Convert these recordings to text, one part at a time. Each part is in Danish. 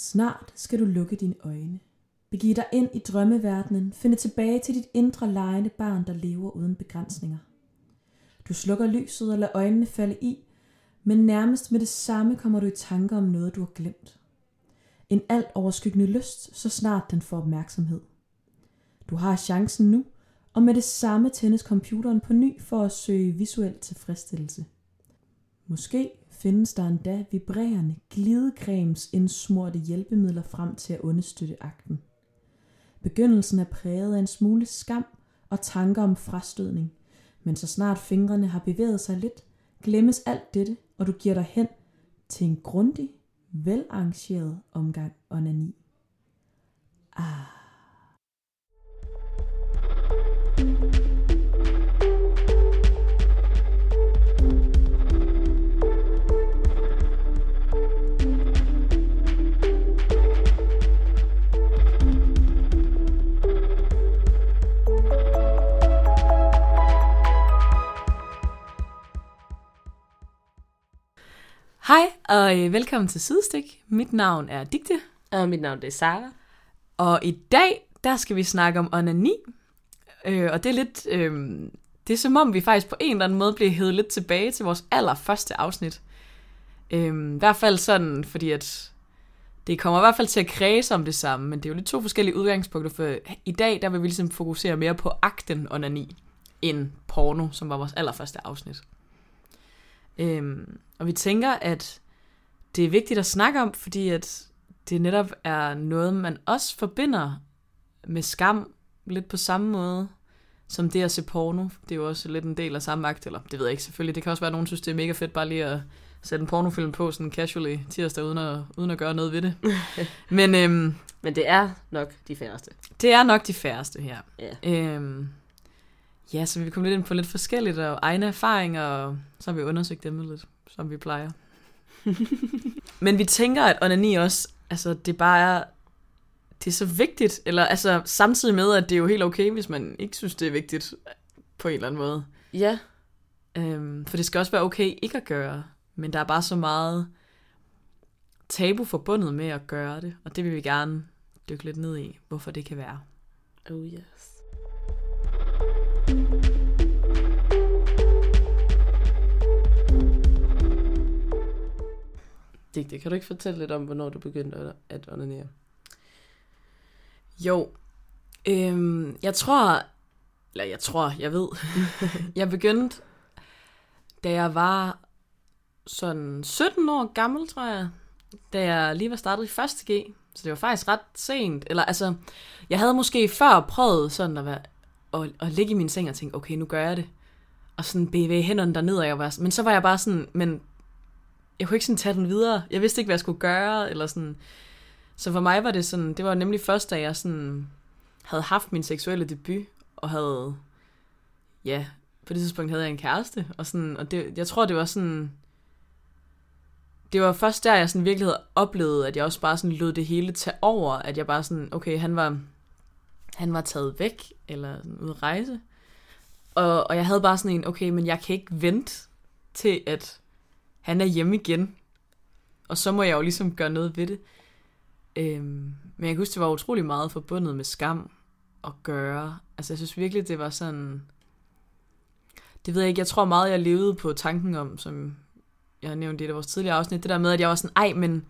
Snart skal du lukke dine øjne. Begive dig ind i drømmeverdenen. Finde tilbage til dit indre lejende barn, der lever uden begrænsninger. Du slukker lyset og lader øjnene falde i, men nærmest med det samme kommer du i tanker om noget, du har glemt. En alt overskyggende lyst, så snart den får opmærksomhed. Du har chancen nu, og med det samme tændes computeren på ny for at søge visuel tilfredsstillelse. Måske findes der endda vibrerende glidecremes indsmurte hjælpemidler frem til at understøtte akten. Begyndelsen er præget af en smule skam og tanker om frastødning, men så snart fingrene har bevæget sig lidt, glemmes alt dette, og du giver dig hen til en grundig, velarrangeret omgang onani. Ah. Hej og øh, velkommen til Sidestik. Mit navn er Digte, Og mit navn det er Sara. og i dag der skal vi snakke om onani. Øh, og det er lidt, øh, det er som om vi faktisk på en eller anden måde bliver hævet lidt tilbage til vores allerførste afsnit. Øh, I hvert fald sådan, fordi at det kommer i hvert fald til at kredse om det samme, men det er jo lidt to forskellige udgangspunkter, for i dag der vil vi ligesom fokusere mere på akten onani, end porno, som var vores allerførste afsnit. Øhm, og vi tænker, at det er vigtigt at snakke om, fordi at det netop er noget, man også forbinder med skam, lidt på samme måde, som det at se porno. Det er jo også lidt en del af samme akt, eller det ved jeg ikke selvfølgelig. Det kan også være, at nogen synes, det er mega fedt bare lige at sætte en pornofilm på sådan casually tirsdag, uden at, uden at gøre noget ved det. Men øhm, Men det er nok de færreste. det er nok de færreste her. Ja. Øhm, ja, så vi kommer lidt ind på lidt forskelligt og egne erfaringer, og så har vi undersøgt dem lidt, som vi plejer. Men vi tænker, at onani også, altså det bare er, det er så vigtigt, eller altså samtidig med, at det er jo helt okay, hvis man ikke synes, det er vigtigt på en eller anden måde. Ja, Øhm, for det skal også være okay ikke at gøre, men der er bare så meget tabu forbundet med at gøre det, og det vil vi gerne dykke lidt ned i, hvorfor det kan være. oh yes. Digte, kan du ikke fortælle lidt om, hvornår du begyndte at- at onanere? Jo, øhm, jeg tror, eller jeg tror, jeg ved, jeg begyndte, da jeg var sådan 17 år gammel, tror jeg, da jeg lige var startet i 1. G, så det var faktisk ret sent, eller altså, jeg havde måske før prøvet sådan at, være, at, at ligge i min seng og tænke, okay, nu gør jeg det, og sådan bevæge hænderne derned, og jeg var, men så var jeg bare sådan, men jeg kunne ikke sådan tage den videre, jeg vidste ikke, hvad jeg skulle gøre, eller sådan, så for mig var det sådan, det var nemlig først, da jeg sådan havde haft min seksuelle debut, og havde, ja, på det tidspunkt havde jeg en kæreste, og, sådan, og det, jeg tror, det var sådan, det var først der, jeg sådan virkelig havde oplevet, at jeg også bare sådan lod det hele tage over, at jeg bare sådan, okay, han var, han var taget væk, eller sådan ude at rejse, og, og jeg havde bare sådan en, okay, men jeg kan ikke vente til, at han er hjemme igen, og så må jeg jo ligesom gøre noget ved det. Øhm, men jeg kan huske, det var utrolig meget forbundet med skam at gøre. Altså jeg synes virkelig, det var sådan... Det ved jeg ikke, jeg tror meget, jeg levede på tanken om, som jeg har nævnt i et af vores tidligere afsnit, det der med, at jeg var sådan, ej, men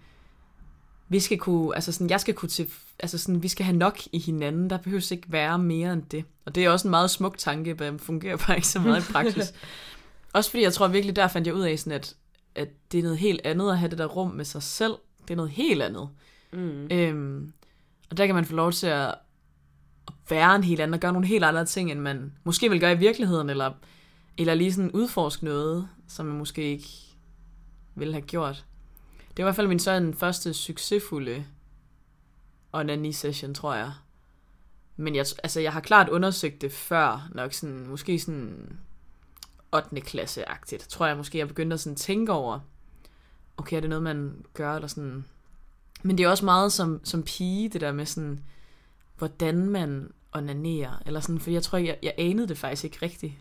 vi skal kunne, altså sådan, jeg skal kunne til, altså sådan, vi skal have nok i hinanden, der behøves ikke være mere end det. Og det er også en meget smuk tanke, men fungerer bare ikke så meget i praksis. også fordi jeg tror virkelig, der fandt jeg ud af sådan, at, at det er noget helt andet at have det der rum med sig selv. Det er noget helt andet. Mm. Øhm, og der kan man få lov til at, at være en helt anden, og gøre nogle helt andre ting, end man måske vil gøre i virkeligheden, eller, eller lige sådan udforske noget, som man måske ikke ville have gjort. Det var i hvert fald min sådan første succesfulde onani-session, tror jeg. Men jeg, altså, jeg har klart undersøgt det før, nok sådan, måske sådan 8. klasse-agtigt. Tror jeg måske, jeg begyndte at sådan tænke over, okay, er det noget, man gør, eller sådan, men det er også meget som, som pige, det der med sådan, hvordan man onanerer. Eller sådan, for jeg tror, jeg, jeg anede det faktisk ikke rigtigt.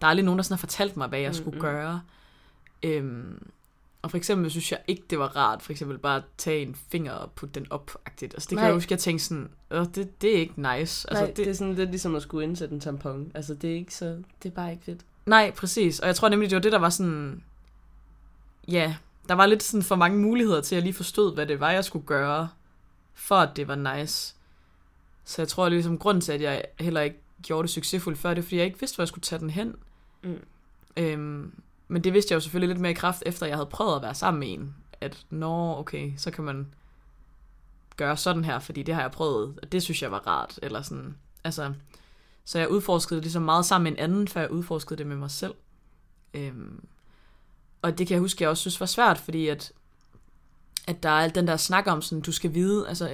Der er aldrig nogen, der sådan har fortalt mig, hvad jeg skulle Mhm. gøre. Øhm, Og for eksempel synes jeg ikke, det var rart, for eksempel bare at tage en finger og putte den op -agtigt. Altså det Nej. kan jeg huske, jeg tænkte sådan, Åh, det, det er ikke nice. Altså, Nej, det, det... det er sådan lidt ligesom at skulle indsætte en tampon. Altså, det er ikke så... Det er bare ikke fedt. Nej, præcis. Og jeg tror nemlig, det var det, der var sådan... Ja, der var lidt sådan for mange muligheder til, at jeg lige forstod, hvad det var, jeg skulle gøre, for at det var nice. Så jeg tror ligesom, grund til, at jeg heller ikke gjorde det succesfuldt før, det er, fordi jeg ikke vidste, hvor jeg skulle tage den hen. Mm. Øhm, men det vidste jeg jo selvfølgelig lidt mere i kraft, efter jeg havde prøvet at være sammen med en. At, nå, okay, så kan man gøre sådan her, fordi det har jeg prøvet, og det synes jeg var rart. Eller sådan, altså, så jeg udforskede det ligesom meget sammen med en anden, før jeg udforskede det med mig selv. Øhm, og det kan jeg huske, jeg også synes var svært, fordi at, at der er alt den der snak om, sådan, du skal vide, altså,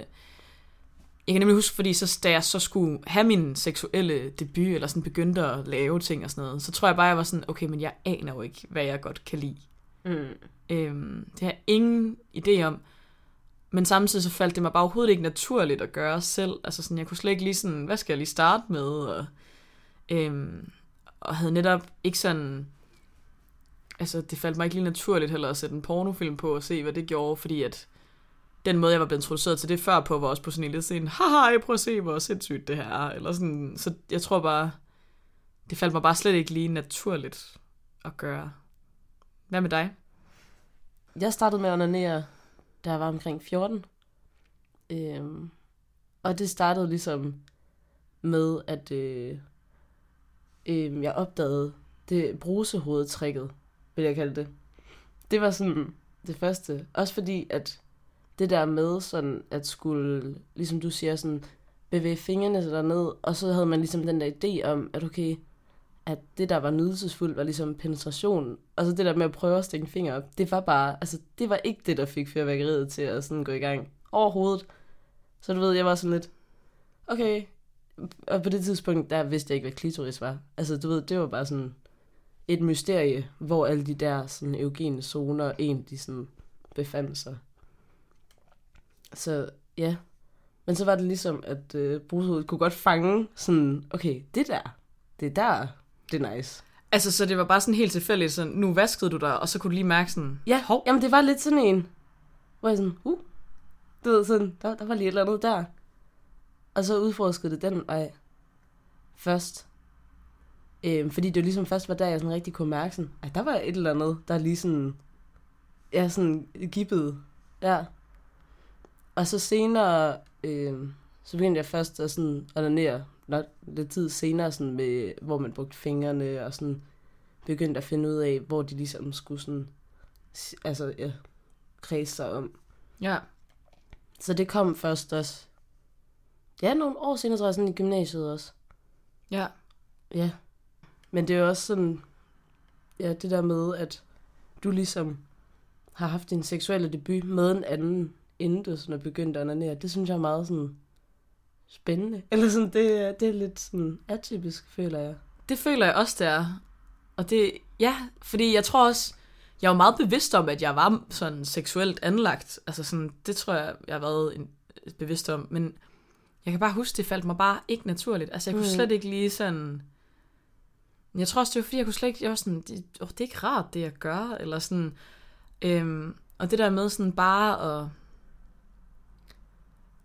jeg kan nemlig huske, fordi så, da jeg så skulle have min seksuelle debut, eller sådan begyndte at lave ting og sådan noget, så tror jeg bare, jeg var sådan, okay, men jeg aner jo ikke, hvad jeg godt kan lide. Mm. Øhm, det har jeg ingen idé om. Men samtidig så faldt det mig bare overhovedet ikke naturligt at gøre selv. Altså sådan, jeg kunne slet ikke lige sådan, hvad skal jeg lige starte med? Og, øhm, og havde netop ikke sådan... Altså, det faldt mig ikke lige naturligt heller at sætte en pornofilm på og se, hvad det gjorde, fordi at den måde, jeg var blevet introduceret til det før på, var også på sådan en lidt sådan, haha, jeg prøver at se, hvor sindssygt det her er. Eller sådan, så jeg tror bare, det faldt mig bare slet ikke lige naturligt at gøre. Hvad med dig? Jeg startede med at onanere, da jeg var omkring 14. Øhm, og det startede ligesom med, at øh, øh, jeg opdagede det brusehovedtrækket, vil jeg kalde det. Det var sådan det første. Også fordi, at det der med sådan at skulle, ligesom du siger, sådan bevæge fingrene derned, og så havde man ligesom den der idé om, at okay, at det der var nydelsesfuldt, var ligesom penetration. Og så det der med at prøve at stikke en finger op, det var bare, altså det var ikke det, der fik fyrværkeriet til at sådan gå i gang overhovedet. Så du ved, jeg var sådan lidt, okay. Og på det tidspunkt, der vidste jeg ikke, hvad klitoris var. Altså du ved, det var bare sådan et mysterie, hvor alle de der sådan eugene zoner egentlig sådan befandt sig. Så ja. Men så var det ligesom, at øh, kunne godt fange sådan, okay, det der, det er der, det er nice. Altså, så det var bare sådan helt tilfældigt, sådan, nu vaskede du dig, og så kunne du lige mærke sådan, Ja, hov, jamen det var lidt sådan en, hvor jeg sådan, uh, du ved sådan, der, der var lige et eller andet der. Og så udforskede det den vej først. Øhm, fordi det jo ligesom først var der, jeg sådan rigtig kunne mærke sådan, at der var et eller andet, der lige sådan, ja, sådan gibbede. Ja. Og så senere, øhm, så begyndte jeg først at sådan onanere, nok lidt tid senere, sådan med, hvor man brugte fingrene, og sådan begyndte at finde ud af, hvor de ligesom skulle sådan, altså, ja, kredse sig om. ja, Så det kom først også, ja, nogle år senere, tror jeg, sådan i gymnasiet også. ja, Ja. Men det er jo også sådan, ja, det der med, at du ligesom har haft din seksuelle debut med en anden, inden du sådan er begyndt at onanere. Det synes jeg er meget sådan spændende. Eller sådan, det, det er lidt sådan atypisk, føler jeg. det føler jeg også, det er. Og det, ja, fordi jeg tror også, jeg var meget bevidst om, at jeg var sådan seksuelt anlagt. Altså sådan, det tror jeg, jeg har været en, bevidst om. Men jeg kan bare huske, det faldt mig bare ikke naturligt. Altså jeg kunne Mm. slet ikke lige sådan... Jeg tror også, det var fordi, jeg kunne slet ikke... Jeg var sådan, det, oh, det er ikke rart, det jeg gør. Eller sådan... Øhm, og det der med sådan bare at...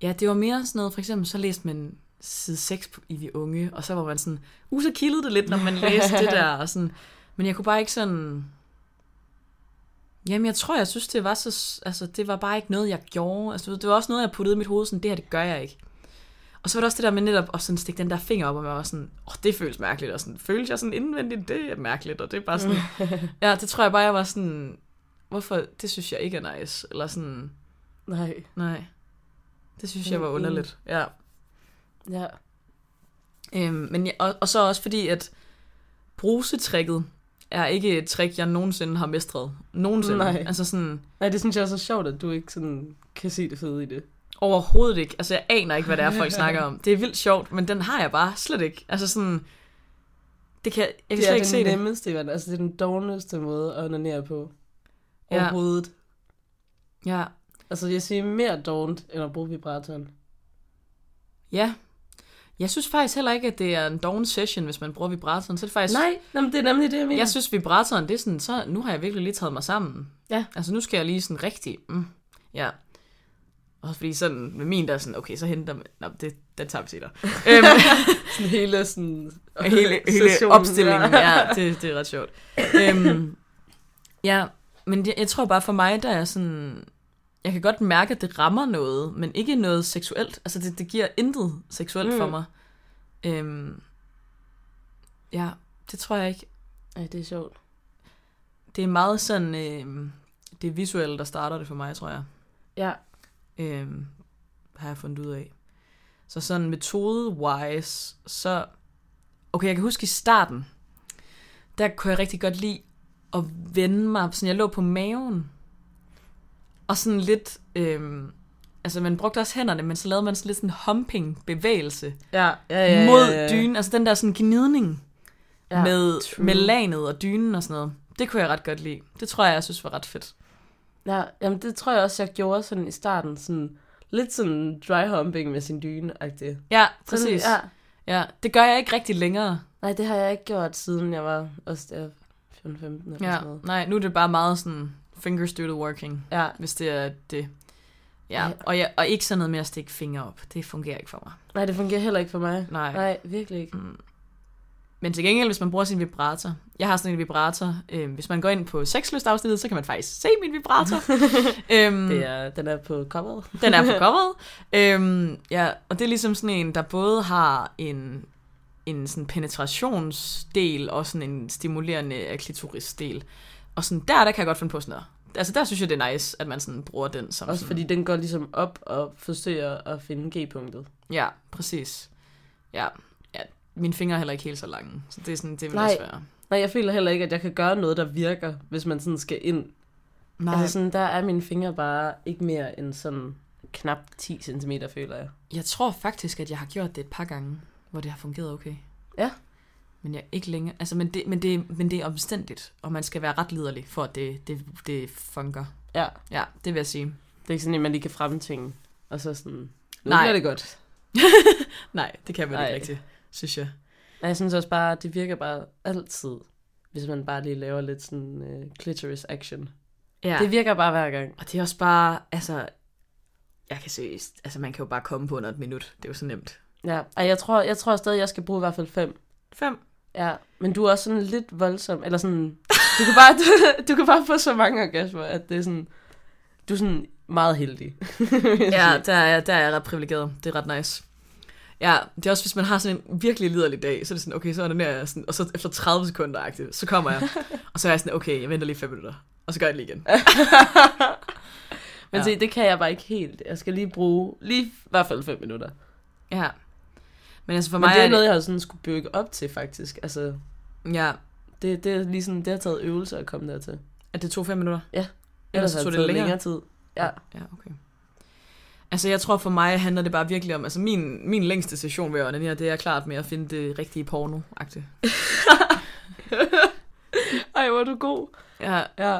Ja, det var mere sådan noget, for eksempel så læste man side 6 på- i De Unge, og så var man sådan, uh, så kildede det lidt, når man læste det der, og sådan, men jeg kunne bare ikke sådan, jamen jeg tror, jeg synes, det var så, altså det var bare ikke noget, jeg gjorde, altså det var også noget, jeg puttede i mit hoved, sådan, det her, det gør jeg ikke. Og så var det også det der med netop at sådan stikke den der finger op, og man var sådan, åh, oh, det føles mærkeligt, og sådan, føles jeg sådan indvendigt, det er mærkeligt, og det er bare sådan, ja, det tror jeg bare, jeg var sådan, hvorfor, det synes jeg ikke er nice, eller sådan, Nej. nej, det synes jeg var underligt, ja. Ja. Øhm, men jeg, og, og så også fordi, at brusetrækket er ikke et trick, jeg nogensinde har mestret. Nogensinde. Nej. Altså sådan, Nej, det synes jeg er så sjovt, at du ikke sådan kan se det fede i det. overhovedet ikke. Altså jeg aner ikke, hvad det er, folk snakker om. Det er vildt sjovt, men den har jeg bare slet ikke. Altså sådan, det kan, jeg kan det slet er ikke se den det. nemmeste, det. altså det er den dårligste måde at onanere på. Ja. Overhovedet. Ja, Altså jeg siger mere dårligt, end at bruge vibratoren. ja. Jeg synes faktisk heller ikke, at det er en doven session, hvis man bruger vibratoren. Så er det faktisk... Nej, men det er nemlig det, jeg mener. Jeg synes, vibratoren, det er sådan, så nu har jeg virkelig lige taget mig sammen. Ja. Altså, nu skal jeg lige sådan rigtig... Mm, ja. Også fordi sådan, med min der er sådan, okay, så henter man... Nå, det, den tager vi senere. øhm, sådan hele sådan... hele, hele opstillingen, ja, det, det er ret sjovt. øhm, ja, men jeg, jeg tror bare for mig, der er sådan... Jeg kan godt mærke, at det rammer noget, men ikke noget seksuelt. Altså, det, det giver intet seksuelt mm. for mig. Øhm, ja, det tror jeg ikke. Ej, det er sjovt. Det er meget sådan... Øh, det er visuelt, der starter det for mig, tror jeg. Ja. Øhm, har jeg fundet ud af. Så sådan metode-wise, så... Okay, jeg kan huske i starten, der kunne jeg rigtig godt lide at vende mig, sådan jeg lå på maven, og sådan lidt, øhm, altså man brugte også hænderne, men så lavede man sådan lidt sådan en humping bevægelse Ja, ja, ja, ja, mod ja, ja. dynen, altså den der sådan gnidning Ja, med, true. med lanet og dynen og sådan noget. Det kunne jeg ret godt lide. Det tror jeg, jeg synes var ret fedt. Ja, jamen det tror jeg også, jeg gjorde sådan i starten. Sådan, lidt sådan dry humping med sin dyne -agtigt. Ja, Sådan, præcis. Ja. Ja, det gør jeg ikke rigtig længere. Nej, det har jeg ikke gjort, siden jeg var også der 14-15 eller Ja, sådan noget. nej, nu er det bare meget sådan fingers do the working, Ja, hvis det er det. Ja, Ja. og, jeg, og ikke sådan noget med at stikke fingre op. Det fungerer ikke for mig. nej, det fungerer heller ikke for mig. Nej. Nej, virkelig ikke. Mm. Men til gengæld, hvis man bruger sin vibrator. Jeg har sådan en vibrator. Øh, hvis man går ind på sexlystafsnittet, så kan man faktisk se min vibrator. øhm, Det er, den er på coveret. Den er på coveret. øhm, ja, og det er ligesom sådan en, der både har en, en sådan penetrationsdel og sådan en stimulerende klitorisdel. Og sådan der, der kan jeg godt finde på sådan noget. Altså der synes jeg, det er nice, at man sådan bruger den som Også sådan, fordi den går ligesom op og forsøger at finde G-punktet. Ja, præcis. Ja, ja, mine fingre er heller ikke helt så lange, så det er sådan, det vil Nej. også være. Nej, jeg føler heller ikke, at jeg kan gøre noget, der virker, hvis man sådan skal ind. Nej, Altså sådan, der er mine fingre bare ikke mere end sådan knap 10 cm, føler jeg. jeg tror faktisk, at jeg har gjort det et par gange, hvor det har fungeret okay. Men jeg ikke længere. Altså, men det, men, det, men det er omstændigt, og man skal være ret liderlig, for at det, det, det fungerer. Ja, Ja, det vil jeg sige. det er ikke sådan, at man lige kan fremtvinge. Og så sådan, nu Nej. bliver det godt. Nej, det kan man Nej. ikke rigtigt, synes jeg. Nej, jeg synes også bare, det virker bare altid, hvis man bare lige laver lidt sådan uh, clitoris action. Ja. Ja. Det virker bare hver gang. Og det er også bare, altså, jeg kan seriøst, altså man kan jo bare komme på under et minut. Det er jo så nemt. Ja, og jeg tror, jeg tror stadig, jeg skal bruge i hvert fald fem. Fem. Ja, men du er også sådan lidt voldsom, eller sådan, du kan bare, du, du kan bare få så mange orgasmer, at det er sådan, du er sådan meget heldig. Ja, der er, der er jeg ret privilegeret. Det er ret nice. Ja, det er også, hvis man har sådan en virkelig liderlig dag, så er det sådan, okay, så er jeg sådan, og så efter 30 sekunder aktivt, så kommer jeg, og så er jeg sådan, okay, jeg venter lige 5 minutter, og så gør jeg det lige igen. Men Ja. se, det kan jeg bare ikke helt. Jeg skal lige bruge, lige i hvert fald fem minutter. Ja. Men altså for Men mig det er er noget, jeg har sådan skulle bygge op til, faktisk. Altså, ja, det, det er lige sådan, det har taget øvelser at komme dertil. at det tog 5 minutter. Ellers, Ellers har tog det det længere. længere tid. Ja. Ja, okay. Altså jeg tror for mig handler det bare virkelig om, altså min, min længste session ved onanere, det er klart med at finde det rigtige porno -agtigt. Ej, hvor er du god. Ja, Ja.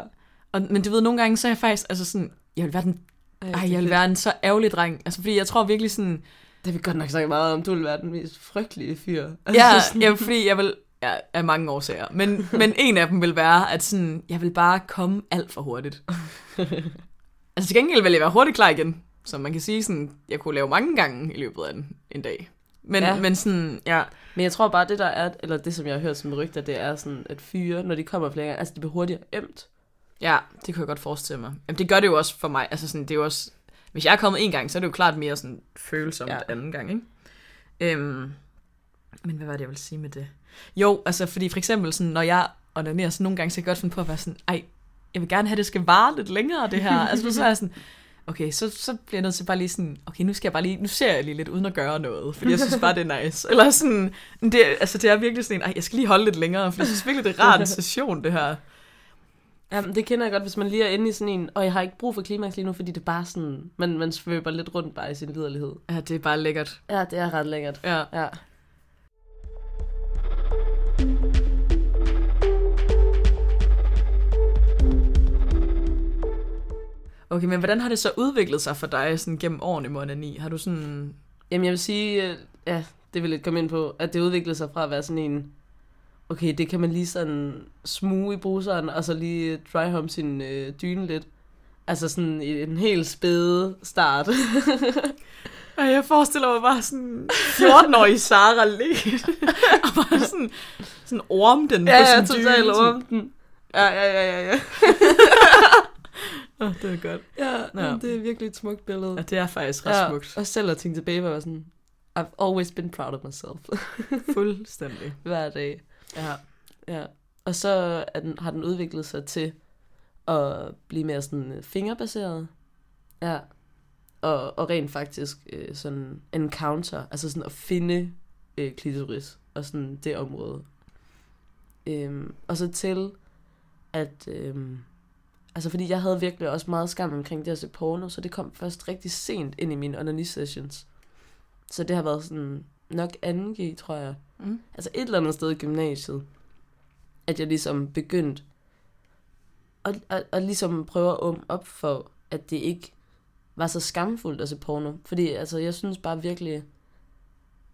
og, men du ved, nogle gange så er jeg faktisk, altså sådan, jeg vil være den, Ej, jeg vil være en så ærgerlig dreng. Altså fordi jeg tror virkelig sådan, Det vi godt nok snakket meget om. Du vil være den mest frygtelige fyr. Ja, sådan- ja fordi jeg vil... Ja, af mange årsager. Men, men en af dem vil være, at sådan, jeg vil bare komme alt for hurtigt. altså til gengæld vil jeg være hurtigt klar igen. Så man kan sige sådan, jeg kunne lave mange gange i løbet af en, en dag. Men, ja. Men sådan, ja. Men jeg tror bare, det der er, eller det som jeg har hørt som rygter, det er sådan, at fyre, når de kommer flere gange, altså de bliver hurtigere ømt. Ja, det kunne jeg godt forestille mig. Jamen, det gør det jo også for mig. Altså sådan, det er jo også... Hvis jeg er kommet en gang, så er det jo klart mere sådan følsomt ja. Anden gang, ikke? Øhm, men hvad var det, jeg ville sige med det? Jo, altså fordi for eksempel sådan, når jeg onanerer, så nogle gange, så kan jeg godt finde på at være sådan, ej, jeg vil gerne have, at det skal vare lidt længere, det her. altså så er jeg sådan, okay, så, så bliver jeg nødt til bare lige sådan, okay, nu skal jeg bare lige, nu ser jeg lige lidt uden at gøre noget, fordi jeg synes bare, det er nice. Eller sådan, det, altså det er virkelig sådan en, ej, jeg skal lige holde lidt længere, for jeg synes virkelig, det er rart en session, det her. Jamen, det kender jeg godt, hvis man lige er inde i sådan en, og jeg har ikke brug for klimaks lige nu, fordi det er bare sådan, man, man svøber lidt rundt bare i sin liderlighed. Ja, det er bare lækkert. Ja, det er ret lækkert. Ja. Ja. Okay, men hvordan har det så udviklet sig for dig sådan gennem årene med onani? Har du sådan... Jamen, jeg vil sige, øh, ja, det vil jeg komme ind på, at det udviklede sig fra at være sådan en, okay, det kan man lige sådan smuge i bruseren, og så lige dry sin øh, dyne lidt. Altså sådan en helt spæde start. Og jeg forestiller mig bare sådan 14-årig Sara lidt. og bare sådan, sådan orm den ja, på ja, sin totalt dyne. orm den. Ja, ja, ja, ja, ja. Oh, det er godt. Ja, Ja. det er virkelig et smukt billede. Ja, det er faktisk ret ja, smukt. og selv at tænke tilbage, var sådan, I've always been proud of myself. Fuldstændig. Hver dag. Ja. Ja. Og så er den, har den udviklet sig til at blive mere sådan fingerbaseret. Ja. Og, og rent faktisk øh, sådan encounter, altså sådan at finde øh, klitoris og sådan det område. Øhm, og så til, at... Øhm, altså fordi jeg havde virkelig også meget skam omkring det at se porno, så det kom først rigtig sent ind i mine onani sessions. Så det har været sådan nok 2G, tror jeg. Mm. Altså et eller andet sted i gymnasiet, at jeg ligesom begyndte at, at, at ligesom prøve at åbne op for, at det ikke var så skamfuldt at se porno. Fordi altså, jeg synes bare virkelig,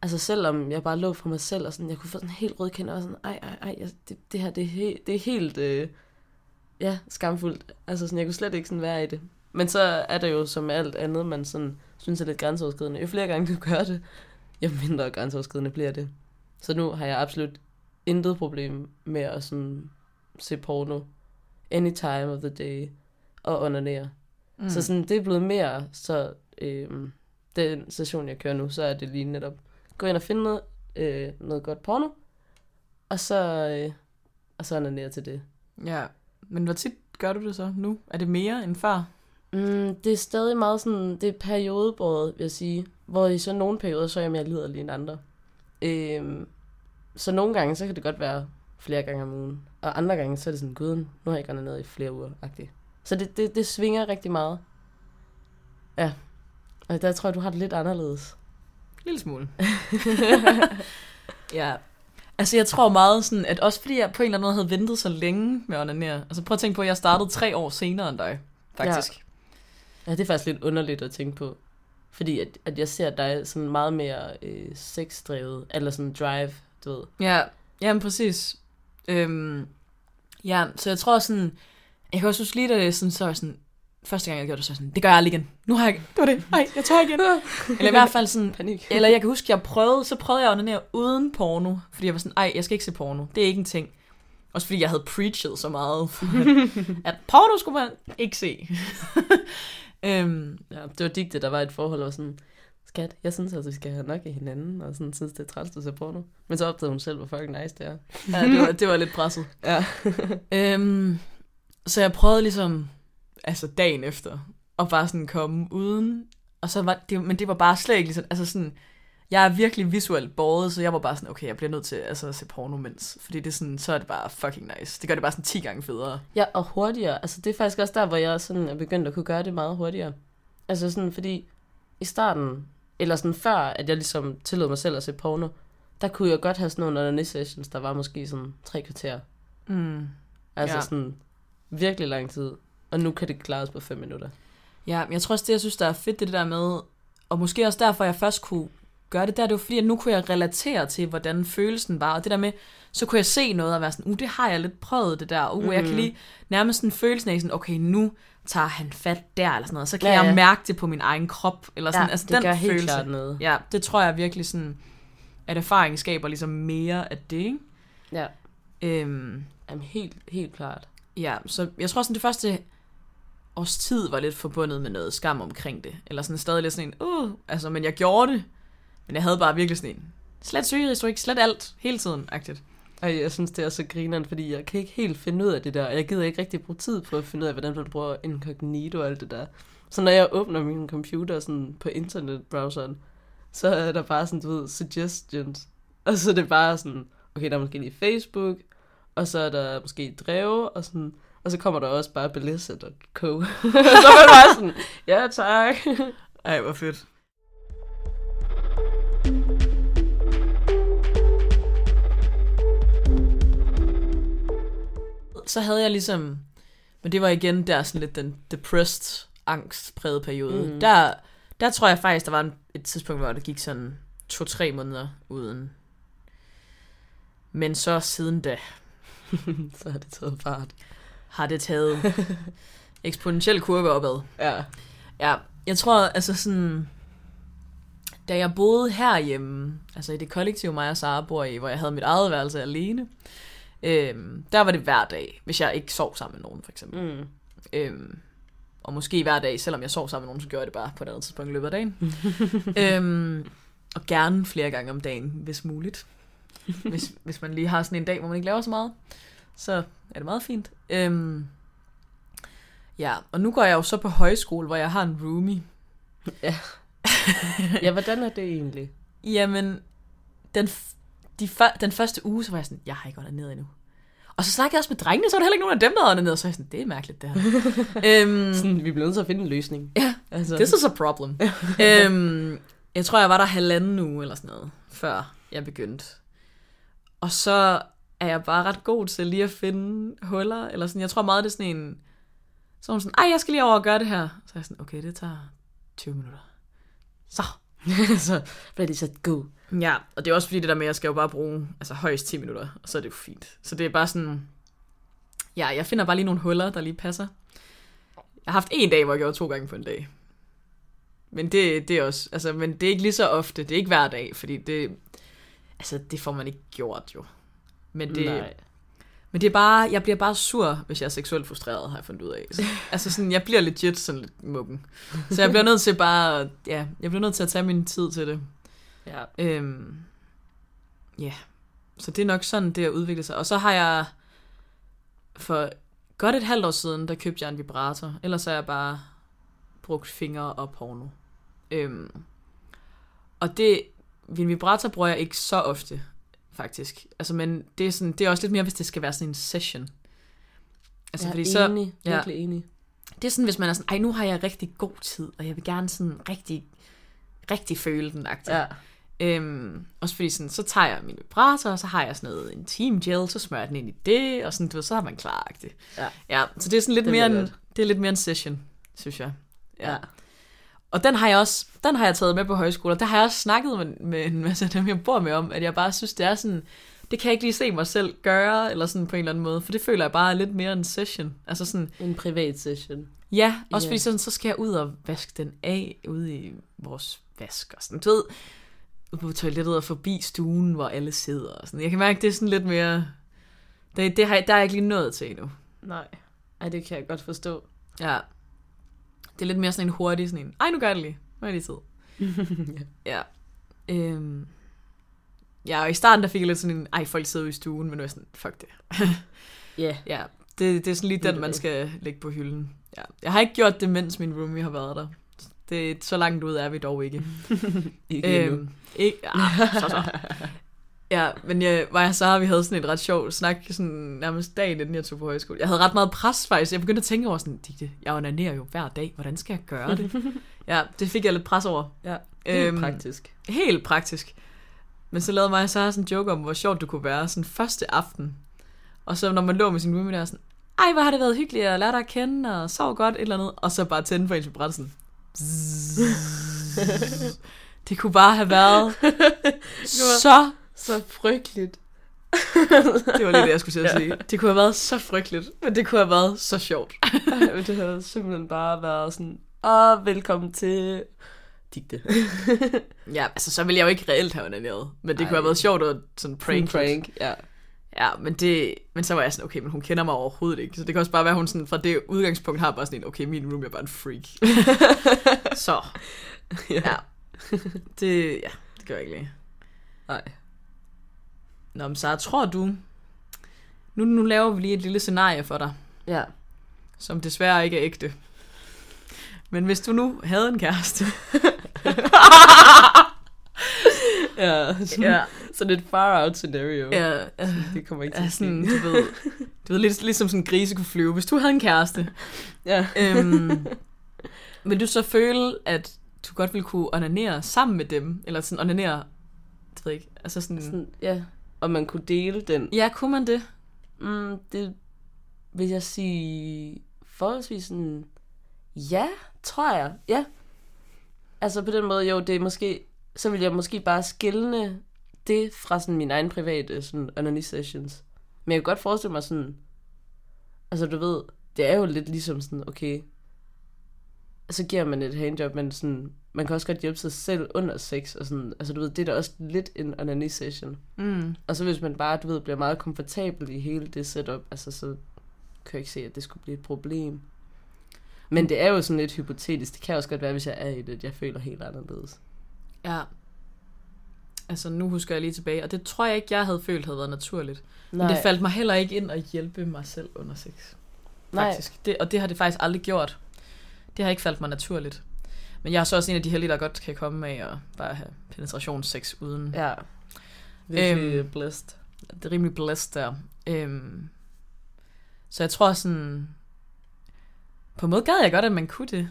altså selvom jeg bare lå for mig selv, og sådan, jeg kunne få sådan helt rød kende, og sådan, ej, ej, ej, jeg, det, det her, det er, he, det er helt, øh, ja, skamfuldt. Altså sådan, jeg kunne slet ikke sådan være i det. Men så er der jo som alt andet, man sådan synes er lidt grænseoverskridende. Jo flere gange du gør det, jo mindre grænseoverskridende bliver det. Så nu har jeg absolut intet problem med at sådan se porno any time of the day og onanere. Mm. Så sådan, det er blevet mere, så øhm, den session, jeg kører nu, så er det lige netop gå ind og finde noget, øh, noget godt porno, og så, øh, og så onanere til det. Ja, men hvor tit gør du det så nu? Er det mere end før? Mm, det er stadig meget sådan, det er periodebåret, vil jeg sige. Hvor i så nogle perioder, så er jeg mere liderlig end andre. Øhm, så nogle gange, så kan det godt være flere gange om ugen. Og andre gange, så er det sådan, gud, nu har jeg ikke ned i flere uger. -agtigt. Så det, det, det svinger rigtig meget. Ja. Og der tror jeg, du har det lidt anderledes. lille smule. ja. Altså, jeg tror meget sådan, at også fordi jeg på en eller anden måde havde ventet så længe med at onanere. Altså, prøv at tænke på, at jeg startede tre år senere end dig, faktisk. Ja, det er faktisk lidt underligt at tænke på. Fordi at, at jeg ser dig sådan meget mere øh, sexdrevet, eller sådan drive, du ved. Ja, jamen præcis. Øhm, ja, så jeg tror sådan, jeg kan også huske lige, da det sådan, så sådan, første gang jeg gjorde det, så sådan, det gør jeg aldrig igen. Nu har jeg, det var det, nej, jeg tør igen. Eller i hvert fald sådan, Panik. eller jeg kan huske, jeg prøvede, så prøvede jeg at onanere uden porno, fordi jeg var sådan, ej, jeg skal ikke se porno, det er ikke en ting. Også fordi jeg havde preachet så meget, at, at porno skulle man ikke se. Øhm, Ja, det var digte, der var et forhold, og sådan, skat, jeg synes altså, vi skal have nok af hinanden, og sådan synes, det er træls, du ser porno. Men så opdagede hun selv, hvor fucking nice det er. ja, det var, det var lidt presset. Ja. Øhm, så jeg prøvede ligesom, altså dagen efter, at bare sådan komme uden, og så var det, men det var bare slet ikke ligesom, altså sådan, jeg er virkelig visuelt båret, så jeg var bare sådan, okay, jeg bliver nødt til altså, at se porno mens, fordi det er sådan, så er det bare fucking nice. Det gør det bare sådan 10 gange federe. ja, og hurtigere. Altså, det er faktisk også der, hvor jeg sådan er begyndt at kunne gøre det meget hurtigere. Altså sådan, fordi i starten, eller sådan før, at jeg ligesom tillod mig selv at se porno, der kunne jeg godt have sådan nogle onani sessions, der var måske sådan tre kvarter. Mm. Altså Ja. sådan virkelig lang tid. Og nu kan det klares på fem minutter. Ja, men jeg tror også, det jeg synes, der er fedt, det, det der med, og måske også derfor, jeg først kunne gøre det der, det var fordi, at nu kunne jeg relatere til, hvordan følelsen var, og det der med, så kunne jeg se noget og være sådan, uh, det har jeg lidt prøvet, det der, uh, mm. jeg kan Mhm. lige nærmest sådan følelsen af sådan, okay, nu tager han fat der, eller sådan noget, så kan Ja, ja, jeg ja. mærke det på min egen krop, eller sådan, altså det den gør helt følelse. klart noget. Ja, det tror jeg virkelig sådan, at erfaring skaber ligesom mere af det, ikke? Ja, Øhm, Jamen, helt, helt klart. Ja, så jeg tror sådan, det første års tid var lidt forbundet med noget skam omkring det. Eller sådan stadig lidt sådan en, uh, altså, men jeg gjorde det. Men jeg havde bare virkelig sådan en, slet søgehistorik, slet alt, hele tiden, agtigt. Og jeg synes, det er så grineren, fordi jeg kan ikke helt finde ud af det der. Og jeg gider ikke rigtig bruge tid på at finde ud af, hvordan du bruger incognito og alt det der. Så når jeg åbner min computer sådan på internetbrowseren, så er der bare sådan, du ved, suggestions. Og så er det bare sådan, okay, der er måske lige Facebook, og så er der måske Dreve, og sådan, og så kommer der også bare belissa.co. så er man bare sådan, ja tak. Ej, hvor fedt. Så havde jeg ligesom, men det var igen der sådan lidt den depressed, angstpræget periode. Mm. Der, der tror jeg faktisk, der var en, et tidspunkt, hvor det gik sådan to-tre måneder uden. Men så siden da Så har det taget fart. har det taget eksponentiel kurve opad. Ja. Ja, jeg tror, altså sådan... Da jeg boede herhjemme, altså i det kollektiv, mig og Sara bor i, hvor jeg havde mit eget værelse alene, øhm, der var det hver dag, hvis jeg ikke sov sammen med nogen, for eksempel. Mm. Øhm, og måske hver dag, selvom jeg sov sammen med nogen, så gjorde jeg det bare på et andet tidspunkt i løbet af dagen. øhm, og gerne flere gange om dagen, hvis muligt. hvis, hvis man lige har sådan en dag, hvor man ikke laver så meget, så er det meget fint. Øhm, ja, og nu går jeg jo så på højskole, hvor jeg har en roomie. Ja, hvordan er det egentlig? Jamen, den, de før, den første uge, så var jeg sådan, jeg har ikke ned endnu. Og så snakkede jeg også med drengene, så var der heller ikke nogen af dem, der havde ned, så var jeg sådan, det er mærkeligt det her. øhm, Sådan, vi bliver nødt til at finde en løsning. Ja, Altså, This is a problem. øhm, jeg tror, jeg var der halvanden uge eller sådan noget, før jeg begyndte. Og så er jeg bare ret god til lige at finde huller, eller sådan. Jeg tror meget, det er sådan en... Så er hun sådan, ej, jeg skal lige over og gøre det her. Så er jeg sådan, okay, det tager 20 minutter. Så. så bliver det så god. Ja, og det er også fordi det der med, at jeg skal jo bare bruge altså højst 10 minutter, og så er det jo fint. Så det er bare sådan, ja, jeg finder bare lige nogle huller, der lige passer. Jeg har haft en dag, hvor jeg gjorde to gange på en dag. Men det, det er også, altså, men det er ikke lige så ofte, det er ikke hver dag, fordi det, altså, det får man ikke gjort jo. Men det, Nej. Men det er bare, jeg bliver bare sur, hvis jeg er seksuelt frustreret, har jeg fundet ud af. Så, altså sådan, jeg bliver legit sådan lidt muggen. Så jeg bliver nødt til bare, ja, jeg bliver nødt til at tage min tid til det. Ja. Øhm, ja, så det er nok sådan, det har udviklet sig. Og så har jeg for godt et halvt år siden, der købte jeg en vibrator. Ellers har jeg bare brugt fingre og porno. Øhm, og det, min vibrator bruger jeg ikke så ofte, faktisk. Altså, men det er, sådan, det er også lidt mere, hvis det skal være sådan en session. Altså, jeg fordi er så, enig. ja. Virkelig enig. det er sådan, hvis man er sådan, ej, nu har jeg rigtig god tid, og jeg vil gerne sådan rigtig, rigtig føle den agtigt. Ja. Øhm, også fordi sådan, så tager jeg min vibrator, og så har jeg sådan noget intim gel, så smører jeg den ind i det, og sådan, du ved, så er man klar -agtig. Ja. ja. så det er sådan lidt Det mere en, det er lidt mere en session, synes jeg. Ja. ja. Og den har jeg også, den har jeg taget med på højskole, og der har jeg også snakket med, med en masse af dem, jeg bor med om, at jeg bare synes, det er sådan, det kan jeg ikke lige se mig selv gøre, eller sådan på en eller anden måde, for det føler jeg bare er lidt mere en session. Altså sådan, En privat session. Ja, også Ja. fordi sådan, så skal jeg ud og vaske den af ude i vores vask og sådan. Du ved, på toilettet og forbi stuen, hvor alle sidder og sådan. Jeg kan mærke, det er sådan lidt mere... Det, det har, der er jeg ikke lige nået til endnu. Nej. Ej, det kan jeg godt forstå. Ja. Det er lidt mere sådan en hurtig sådan en, ej, nu gør jeg det lige. Nu er det lige tid. ja. Øhm. Ja, og i starten der fik jeg lidt sådan en, ej, folk sidder ude i stuen, men nu er jeg sådan, fuck det. Ja. Ja, det, det er sådan lige den, man skal lægge på hylden. Ja. Jeg har ikke gjort det, mens min roomie har været der. Det, så langt ud er vi dog ikke. Ikke endnu. øhm, ikke ah, så, så. Ja, men jeg, var jeg så har vi havde sådan et ret sjovt snak, sådan nærmest dagen inden jeg tog på højskole. Jeg havde ret meget pres faktisk. Jeg begyndte at tænke over sådan, Digte, jeg onanerer jo hver dag. Hvordan skal jeg gøre det? ja, det fik jeg lidt pres over. Ja, helt Øhm, praktisk. Helt praktisk. Men så lavede mig og Sarah sådan en joke om, hvor sjovt det kunne være sådan første aften. Og så når man lå med sin roomie der sådan, ej, hvor har det været hyggeligt at lære dig at kende, og sov godt, et eller andet. Og så bare tænde for ens. Bzzz. Det kunne bare have været så... Så frygteligt. Det var lige det, jeg skulle til at sige. Det kunne have været så frygteligt, men det kunne have været så sjovt. Ej, det havde simpelthen bare været sådan, og velkommen til Digte. Ja, altså så ville jeg jo ikke reelt have onaneret. Men det Ej. kunne have været sjovt at sådan prank. Prank, ja. Ja, men, det, men så var jeg sådan, okay, men hun kender mig overhovedet ikke. Så det kan også bare være, at hun sådan, fra det udgangspunkt har bare sådan en, okay, min room er bare en freak. så, ja. Det, ja, det gør jeg ikke lige. Nej. Nå, men så tror du, nu, nu laver vi lige et lille scenarie for dig, Ja. som desværre ikke er ægte. Men hvis du nu havde en kæreste, Ja, sådan, ja, sådan et far out scenario. ja, Det kommer ikke til ja sådan, du ved, du ved lidt, ligesom sådan en grise kunne flyve. Hvis du havde en kæreste, Ja. øhm, vil du så føle, at du godt ville kunne onanere sammen med dem? Eller sådan onanere, det ved jeg ikke, altså sådan... Sådan, ja. Og man kunne dele den. Ja, kunne man det? Mm, det vil jeg sige forholdsvis sådan, ja, tror jeg. Ja. Altså på den måde, jo, det er måske så vil jeg måske bare skille det fra sådan min egen private sådan onani sessions. Men jeg kan godt forestille mig sådan, altså du ved, det er jo lidt ligesom sådan, okay, så giver man et handjob, men sådan, man kan også godt hjælpe sig selv under sex, og sådan, altså du ved, det er da også lidt en onani session. Mm. Og så hvis man bare, du ved, bliver meget komfortabel i hele det setup, altså så kan jeg ikke se, at det skulle blive et problem. Men det er jo sådan lidt hypotetisk. Det kan også godt være, hvis jeg er i det, at jeg føler helt anderledes. Ja. Altså, nu husker jeg lige tilbage, og det tror jeg ikke, jeg havde følt havde været naturligt. Nej. Men det faldt mig heller ikke ind at hjælpe mig selv under sex. Faktisk. Det, og det har det faktisk aldrig gjort. Det har ikke faldt mig naturligt. Men jeg er så også en af de heldige, der godt kan komme af at bare have penetrationssex uden. Ja. Virkelig Øhm, blessed. Det er rimelig blæst der. Øhm, så jeg tror sådan... På en måde gad jeg godt, at man kunne det.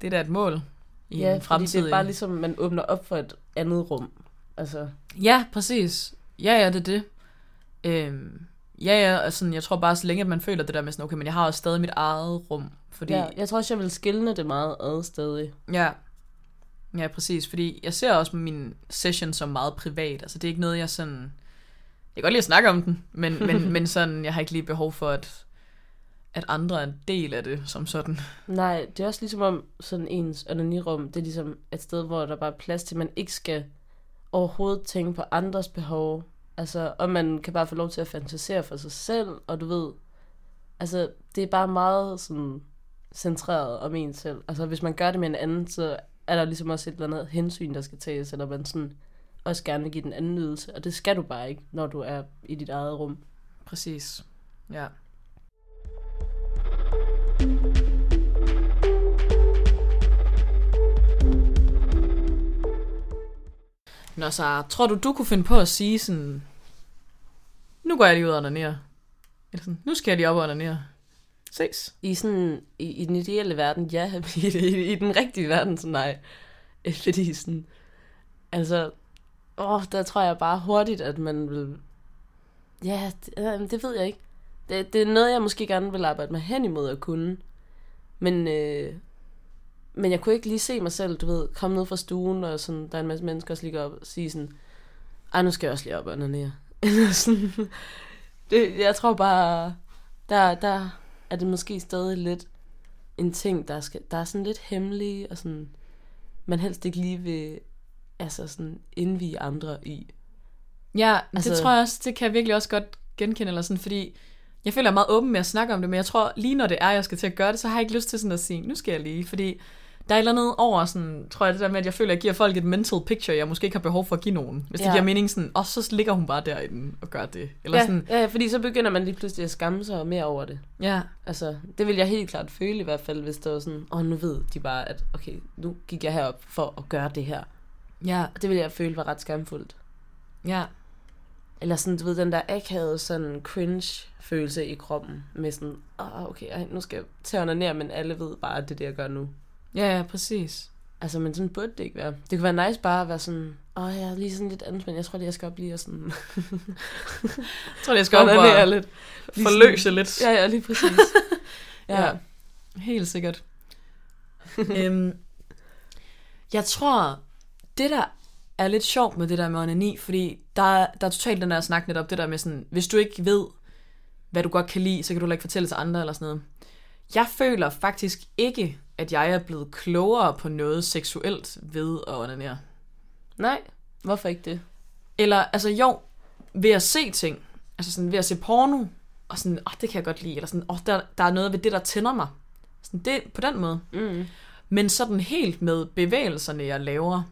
Det er da et mål i Ja, en fremtidig... det er bare ligesom, man åbner op for et andet rum. Altså, Ja, præcis. Ja, ja, det er det. Øhm, ja, ja, og sådan, jeg tror bare, så længe at man føler det der med sådan, okay, men jeg har også stadig mit eget rum. Fordi, ja, jeg tror også, jeg vil skille det meget ad stadig. ja, ja, præcis. Fordi jeg ser også min session som meget privat. Altså, det er ikke noget, jeg sådan... Jeg kan godt lide at snakke om den, men, men, men sådan, jeg har ikke lige behov for, at, at andre er en del af det som sådan. Nej, det er også ligesom om sådan ens onanirum, det er ligesom et sted, hvor der bare er plads til, at man ikke skal overhovedet tænke på andres behov. Altså, og man kan bare få lov til at fantasere for sig selv, og du ved, altså, det er bare meget sådan centreret om en selv. Altså, hvis man gør det med en anden, så er der ligesom også et eller andet hensyn, der skal tages, eller man sådan også gerne vil give den anden nydelse, og det skal du bare ikke, når du er i dit eget rum. Præcis. Ja. Nå, så tror du, du kunne finde på at sige sådan, nu går jeg lige ud og onanerer. Eller sådan, nu skal jeg lige op og onanere. Ses. I sådan, i, i den ideelle verden, ja. I, i, i den rigtige verden, så nej. Øh, fordi sådan, altså, åh, der tror jeg bare hurtigt, at man vil, ja, det, øh, det ved jeg ikke. Det, det er noget, jeg måske gerne vil arbejde mig hen imod at kunne. Men, øh, men jeg kunne ikke lige se mig selv, du ved, komme ned fra stuen, og sådan, der er en masse mennesker, der ligger op og sige sådan, ej, nu skal jeg også lige op og ned. Eller sådan, det, jeg tror bare, der, der er det måske stadig lidt en ting, der, skal, der er sådan lidt hemmelig, og sådan, man helst ikke lige vil altså sådan indvige andre i. Ja, altså, det tror jeg også, det kan jeg virkelig også godt genkende, eller sådan, fordi jeg føler jeg er meget åben med at snakke om det, men jeg tror lige når det er, jeg skal til at gøre det, så har jeg ikke lyst til sådan at sige, nu skal jeg lige, fordi der er et eller andet over sådan, tror jeg det der med, at jeg føler, at jeg giver folk et mental picture, jeg måske ikke har behov for at give nogen. Hvis det Ja. giver mening sådan, og så ligger hun bare derinde og gør det. Eller Ja, sådan, ja, fordi så begynder man lige pludselig at skamme sig mere over det. ja, Altså, det vil jeg helt klart føle i hvert fald, hvis det var sådan, åh, nu ved de bare, at okay, nu gik jeg herop for at gøre det her. ja, Og det vil jeg føle var ret skamfuldt. ja, Eller sådan, du ved, den der akavede sådan cringe-følelse i kroppen, med sådan, åh, okay, ej, nu skal jeg til at onanere, men alle ved bare, at det er det, jeg gør nu. Ja, ja, præcis. Altså, men sådan burde det ikke være. Det kunne være nice bare at være sådan, åh, jeg er lige sådan lidt anspændt, jeg tror lige, jeg skal op lige og sådan... Jeg tror, jeg skal op og lidt. Forløse lidt. Ja, ja, lige præcis. ja. Ja. Helt sikkert. øhm, jeg tror, det der er lidt sjovt med det der med onani, fordi der, der er totalt den der snak netop, det der med sådan, hvis du ikke ved, hvad du godt kan lide, så kan du heller ikke fortælle til andre eller sådan noget. Jeg føler faktisk ikke, at jeg er blevet klogere på noget seksuelt ved at onanere. Nej, hvorfor ikke det? Eller, altså jo, ved at se ting, altså sådan ved at se porno, og sådan, åh, det kan jeg godt lide, eller sådan, åh, der, der er noget ved det, der tænder mig. Sådan det, på den måde. Mm. Men sådan helt med bevægelserne, jeg laver,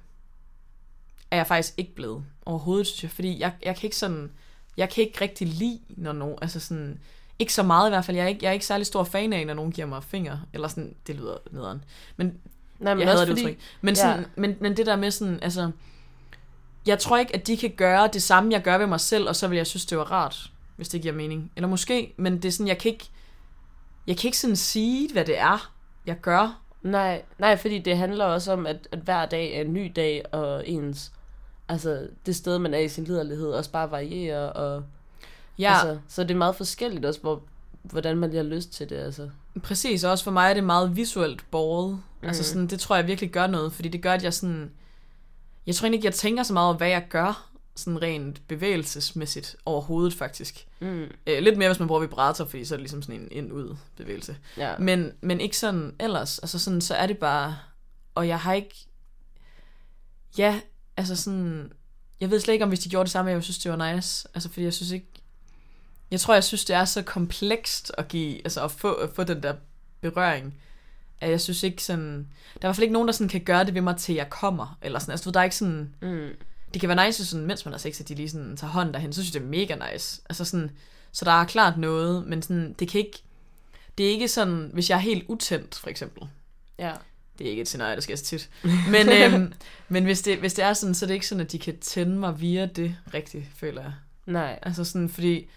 er jeg faktisk ikke blevet overhovedet, synes jeg. Fordi jeg, jeg kan ikke sådan, jeg kan ikke rigtig lide, når nogen, altså sådan, ikke så meget i hvert fald. Jeg er ikke, jeg er ikke særlig stor fan af, når nogen giver mig finger. Eller sådan, det lyder nederen. Men Nej, men jeg hader det fordi, udtryk. Men, ja. sådan, men, men det der med sådan, altså, jeg tror ikke, at de kan gøre det samme, jeg gør ved mig selv, og så vil jeg synes, det var rart, hvis det giver mening. Eller måske, men det er sådan, jeg kan ikke, jeg kan ikke sådan sige, hvad det er, jeg gør. Nej, nej, fordi det handler også om, at, at hver dag er en ny dag, og ens, altså det sted, man er i sin liderlighed, også bare varierer, og Ja, altså, så det er meget forskelligt også, hvor, hvordan man lige har lyst til det, altså. præcis. Og også for mig er det meget visuelt båret. Mm. Altså Mhm. sådan, det tror jeg virkelig gør noget, fordi det gør, at jeg sådan, Jeg tror ikke, jeg tænker så meget over, hvad jeg gør, sådan rent bevægelsesmæssigt overhovedet faktisk. Mm. Øh, lidt mere, hvis man bruger vibrator, fordi så er det ligesom sådan en ind-ud bevægelse. Ja. Men, men ikke sådan ellers. Altså sådan, så er det bare... Og jeg har ikke... Ja, altså sådan... Jeg ved slet ikke, om hvis de gjorde det samme, jeg synes, det var nice. Altså, fordi jeg synes ikke... Jeg tror, jeg synes, det er så komplekst at give... Altså, at få, at få den der berøring. At jeg synes ikke sådan... Der er i hvert fald ikke nogen, der sådan kan gøre det ved mig, til jeg kommer. Eller sådan. Altså, du der er ikke sådan... Mm. Det kan være nice, sådan, mens man har sex, at de lige sådan tager hånden derhen. Så synes jeg, det er mega nice. Altså sådan... Så der er klart noget, men sådan, det kan ikke... Det er ikke sådan, hvis jeg er helt utændt, for eksempel. Ja. Det er ikke et scenarie, der sker så tit. Men, øhm, men hvis, det, hvis det er sådan, så er det ikke sådan, at de kan tænde mig via det rigtigt, føler jeg. Nej. Altså sådan, fordi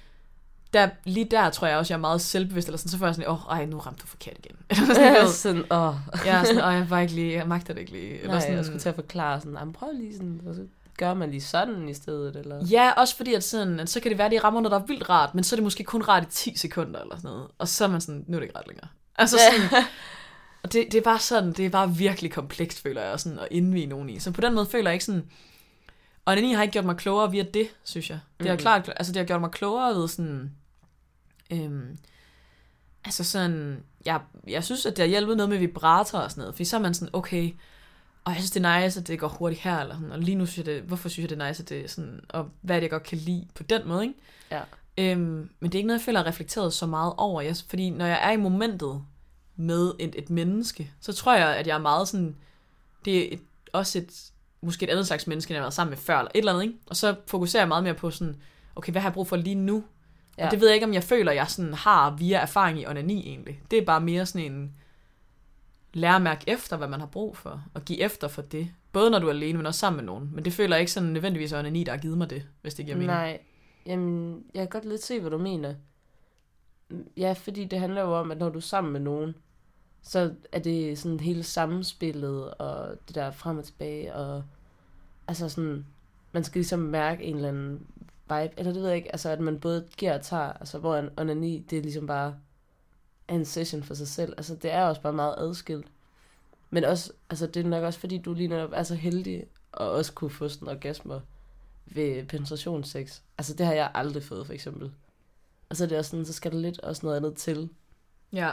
der, lige der tror jeg også, jeg er meget selvbevidst, eller sådan, så får jeg sådan, åh, oh, ej, nu ramte du forkert igen. Eller sådan, Ja, sådan, åh. jeg er sådan, åh, jeg var ikke lige, jeg magter det ikke lige. Eller Nej, sådan, jeg skulle til at forklare sådan, "Jamen, prøv lige sådan, og så gør man lige sådan i stedet, eller? Ja, også fordi, at, sådan, så kan det være, at de rammer noget, der er vildt rart, men så er det måske kun rart i 10 sekunder, eller sådan noget. Og så er man sådan, nu er det ikke rart længere. Altså sådan, og det, det er bare sådan, det er bare virkelig komplekst, føler jeg, sådan, at indvige nogen i. Så på den måde føler jeg ikke sådan, og den har ikke gjort mig klogere via det, synes jeg. Det har Mhm. klart, altså det har gjort mig klogere ved sådan, øhm, altså sådan, jeg, jeg synes, at det har hjulpet noget med vibrator og sådan noget, fordi så er man sådan, okay, og jeg synes, det er nice, at det går hurtigt her, eller sådan, og lige nu synes jeg det, hvorfor synes jeg, det er nice, at det er sådan, og hvad det, jeg godt kan lide på den måde, ikke? Ja. Øhm, men det er ikke noget, jeg føler er reflekteret så meget over, jeg, fordi når jeg er i momentet med et, et menneske, så tror jeg, at jeg er meget sådan, det er et, også et, måske et andet slags menneske, end jeg har været sammen med før, eller et eller andet, ikke? Og så fokuserer jeg meget mere på sådan, okay, hvad har jeg brug for lige nu? Ja. Og det ved jeg ikke, om jeg føler, jeg sådan har via erfaring i onani egentlig. Det er bare mere sådan en lære at mærke efter, hvad man har brug for, og give efter for det. Både når du er alene, men også sammen med nogen. Men det føler jeg ikke sådan nødvendigvis er onani, der har givet mig det, hvis det giver mening. Nej, jamen, jeg kan godt lidt se, hvad du mener. Ja, fordi det handler jo om, at når du er sammen med nogen, så er det sådan hele samspillet, og det der frem og tilbage, og altså sådan, man skal ligesom mærke en eller anden vibe, eller det ved jeg ikke, altså at man både giver og tager, altså hvor en onani, det er ligesom bare en session for sig selv, altså det er også bare meget adskilt. Men også, altså det er nok også fordi, du lige netop er så heldig, og også kunne få sådan orgasmer ved penetrationssex. Altså det har jeg aldrig fået, for eksempel. Og så er det også sådan, så skal der lidt også noget andet til. Ja.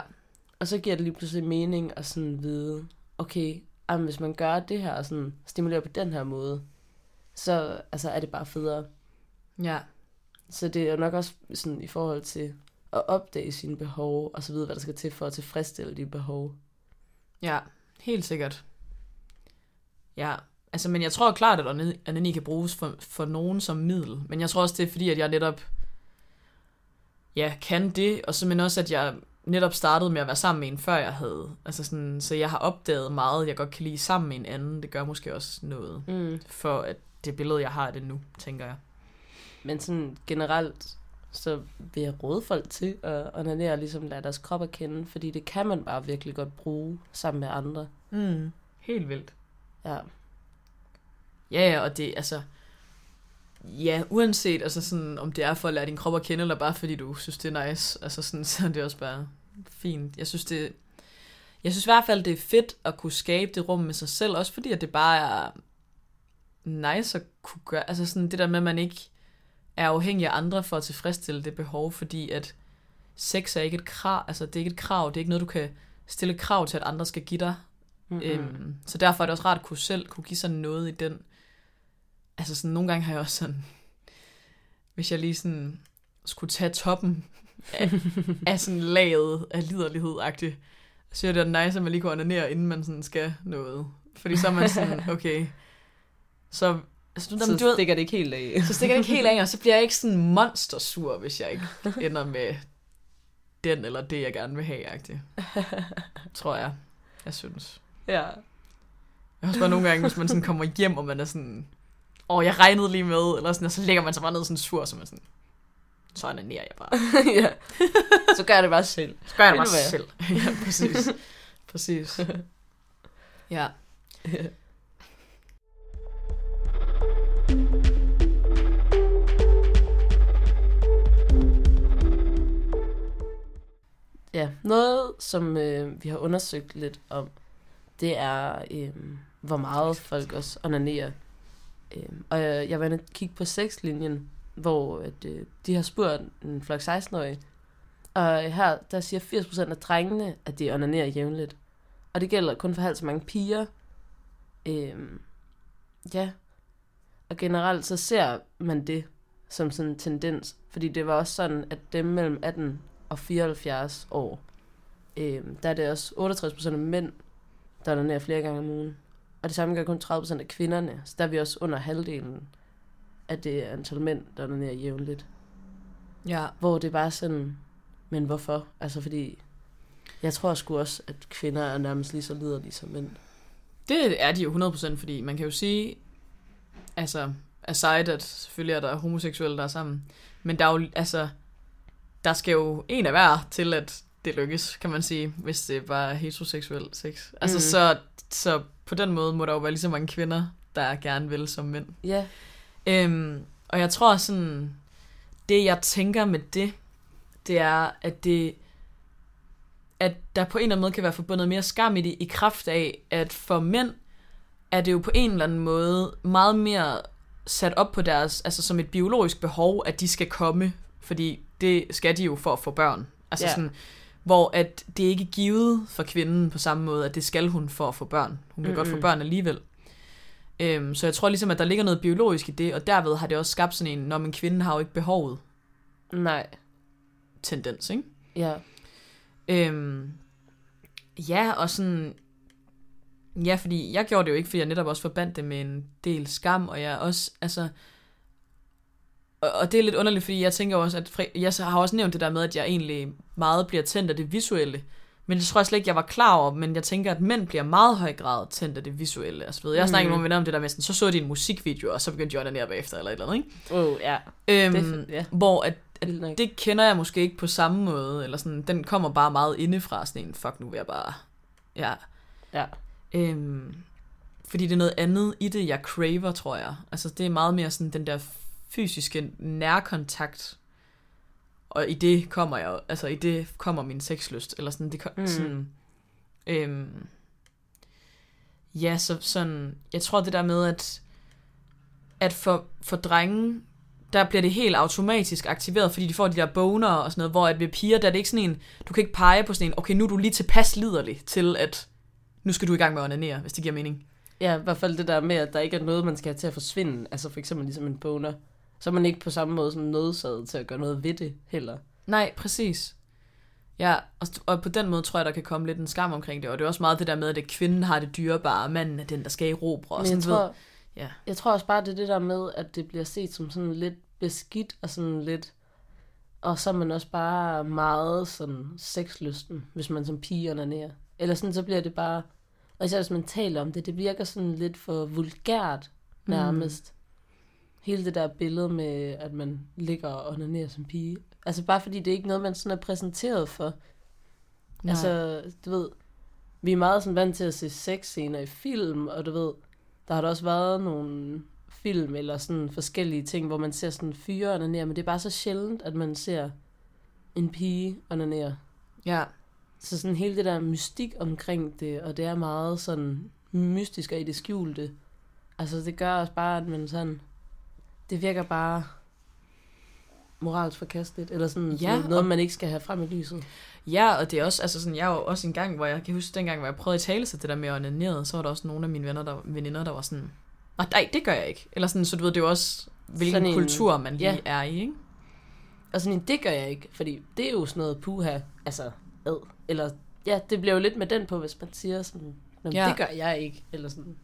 Og så giver det lige pludselig mening at sådan vide, okay, jamen, hvis man gør det her, og sådan stimulerer på den her måde, så altså, er det bare federe. Ja. Så det er jo nok også sådan i forhold til at opdage sine behov, og så vide, hvad der skal til for at tilfredsstille de behov. Ja, helt sikkert. Ja, altså, men jeg tror klart, at onani kan bruges for, for nogen som middel. Men jeg tror også, det er fordi, at jeg netop ja, kan det, og så men også, at jeg netop startede med at være sammen med en, før jeg havde. Altså sådan, så jeg har opdaget meget, jeg godt kan lide sammen med en anden. Det gør måske også noget Mm. for at det billede, jeg har af det nu, tænker jeg. Men sådan generelt, så vil jeg råde folk til at onanere, ligesom lade deres krop at kende, fordi det kan man bare virkelig godt bruge sammen med andre. Mm. Helt vildt. Ja. Ja, ja, og det, altså... Ja, uanset altså sådan, om det er for at lære din krop at kende, eller bare fordi du synes, det er nice, altså sådan, så er det også bare fint. Jeg synes, det, jeg synes i hvert fald, det er fedt at kunne skabe det rum med sig selv, også fordi, at det bare er nice at kunne gøre, altså sådan det der med, at man ikke er afhængig af andre for at tilfredsstille det behov, fordi at sex er ikke et krav, altså det er ikke et krav, det er ikke noget, du kan stille krav til, at andre skal give dig. Mm-hmm. Øhm, så derfor er det også rart at kunne selv kunne give sådan noget i den. Altså sådan, nogle gange har jeg også sådan, hvis jeg lige sådan skulle tage toppen af, af sådan laget af liderlighed-agtigt, så er det nice, at man lige kunne onanere, inden man sådan skal noget. Fordi så er man sådan, okay, så, altså, du, så du stikker det ikke helt af. så stikker det ikke helt af, og så bliver jeg ikke sådan monstersur, hvis jeg ikke ender med den eller det, jeg gerne vil have, agtigt. Tror jeg. Jeg synes. ja. Jeg har også bare nogle gange, hvis man sådan kommer hjem, og man er sådan, åh, oh, jeg regnede lige med, eller sådan, og så lægger man sig bare ned sådan sur, så man sådan, så onanerer jeg bare. ja. Så gør jeg det bare selv. Så gør jeg det bare selv. ja, præcis. præcis. Ja. Ja, noget, som øh, vi har undersøgt lidt om, det er, øh, hvor meget folk også onanerer. Øhm, og jeg, jeg var inde og kigge på sexlinjen, hvor at, øh, de har spurgt en flok 16-årige, og her, der siger 80% af drengene, at de onanerer jævnligt. Og det gælder kun for halvt så mange piger. Øhm, ja. Og generelt så ser man det som sådan en tendens. Fordi det var også sådan, at dem mellem 18 og 74 år, øhm, der er det også 68% af mænd, der onanerer flere gange om ugen. Og det samme gør kun 30% af kvinderne. Så der er vi også under halvdelen af det antal mænd, der onanerer jævnligt. Ja. Hvor det er bare sådan, men hvorfor? Altså fordi, jeg tror sgu også, at kvinder er nærmest lige så liderlige som mænd. Det er de jo 100%, fordi man kan jo sige, altså, aside at selvfølgelig er der homoseksuelle, der er sammen, men der er jo, altså, der skal jo en af hver til, at det lykkes, kan man sige, hvis det er heteroseksuel sex. Altså, Mhm. så, så på den måde må der jo være lige så mange kvinder, der gerne vil som mænd. Ja, Øhm, og jeg tror sådan, det jeg tænker med det, det er, at det at der på en eller anden måde kan være forbundet mere skam i det, i kraft af, at for mænd er det jo på en eller anden måde meget mere sat op på deres, altså som et biologisk behov, at de skal komme, fordi det skal de jo for at få børn. Altså Ja. sådan, hvor at det ikke er givet for kvinden på samme måde, at det skal hun for at få børn. Hun kan mm-hmm. godt få børn alligevel. Øhm, så jeg tror ligesom, at der ligger noget biologisk i det, og derved har det også skabt sådan en, når en kvinde har jo ikke behovet nej, tendens, ikke? ja. Øhm, ja, og sådan... Ja, fordi jeg gjorde det jo ikke, fordi jeg netop også forbandt det med en del skam, og jeg også, altså... Og, og det er lidt underligt, fordi jeg tænker også, at fri- jeg har også nævnt det der med, at jeg egentlig meget bliver tændt af det visuelle. Men det tror jeg slet ikke, jeg var klar over, men jeg tænker, at mænd bliver meget høj grad tændt af det visuelle. Altså, ved, jeg har snakket med Mm. venner om det der med, sådan, så så de en musikvideo, og så begyndte de at onanere bagefter, eller et eller andet, ikke? Oh, ja. Øhm, Det, ja. hvor at, at det kender jeg måske ikke på samme måde, eller sådan, den kommer bare meget indefra, sådan en, fuck nu vil jeg bare, ja. Ja. Øhm, fordi det er noget andet i det, jeg craver, tror jeg. Altså det er meget mere sådan den der fysiske nærkontakt, og i det kommer jeg, altså i det kommer min sexlyst, eller sådan, det kom, Mm. sådan, øhm, ja, så sådan, jeg tror det der med, at, at for, for drenge, der bliver det helt automatisk aktiveret, fordi de får de der boner og sådan noget, hvor at ved piger, der er det ikke sådan en, du kan ikke pege på sådan en, okay, nu er du lige tilpas liderlig til, at nu skal du i gang med at onanere, hvis det giver mening. Ja, i hvert fald det der med, at der ikke er noget, man skal have til at forsvinde. Altså for eksempel ligesom en boner. Så er man ikke på samme måde som nødsaget til at gøre noget ved det heller. Nej, præcis. Ja, og, og på den måde tror jeg, der kan komme lidt en skam omkring det, og det er også meget det der med, at kvinden har det dyrebare, og manden er den, der skal i robre. Og Men jeg sådan, du ved. tror, ja. jeg tror også bare, det er det der med, at det bliver set som sådan lidt beskidt og sådan lidt... Og så er man også bare meget sådan sexlysten, hvis man som pige onanerer. Eller sådan, så bliver det bare... Og især hvis man taler om det, det virker sådan lidt for vulgært nærmest. Mm. Hele det der billede med, at man ligger og onanerer som pige. Altså bare fordi det er ikke noget, man sådan er præsenteret for. Nej. Altså, du ved, vi er meget sådan vant til at se sexscener i film, og du ved, der har der også været nogle film eller sådan forskellige ting, hvor man ser sådan fyre onanere, men det er bare så sjældent, at man ser en pige onanere. ja. Så sådan hele det der mystik omkring det, og det er meget sådan mystisk og i det skjulte. Altså det gør også bare, at man sådan, det virker bare moralsk forkasteligt, eller sådan Ja, noget, og- man ikke skal have frem i lyset. Ja, og det er også, altså sådan, jeg var også en gang, hvor jeg kan huske dengang, hvor jeg prøvede at tale sig det der med at onanere, så var der også nogle af mine venner, der, veninder, der var sådan, nej, nej, det gør jeg ikke. Eller sådan, så du ved, det er jo også, hvilken Sådan en- kultur man lige ja. er i, ikke? Og sådan en, det gør jeg ikke, fordi det er jo sådan noget puha, altså ad. Eller, ja, det bliver jo lidt med den på, hvis man siger sådan, "Nå, Ja. det gør jeg ikke, eller sådan,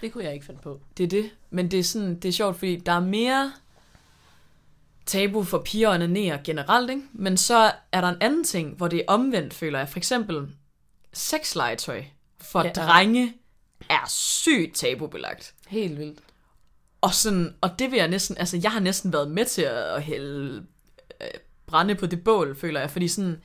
det kunne jeg ikke finde på. Det er det. Men det er sådan, det er sjovt, fordi der er mere tabu for piger at onanere generelt, ikke? Men så er der en anden ting, hvor det er omvendt, føler jeg. For eksempel sexlegetøj for ja. drenge er sygt tabubelagt. Helt vildt. Og, sådan, og det vil jeg næsten, altså jeg har næsten været med til at hælde øh, brænde på det bål, føler jeg. Fordi sådan,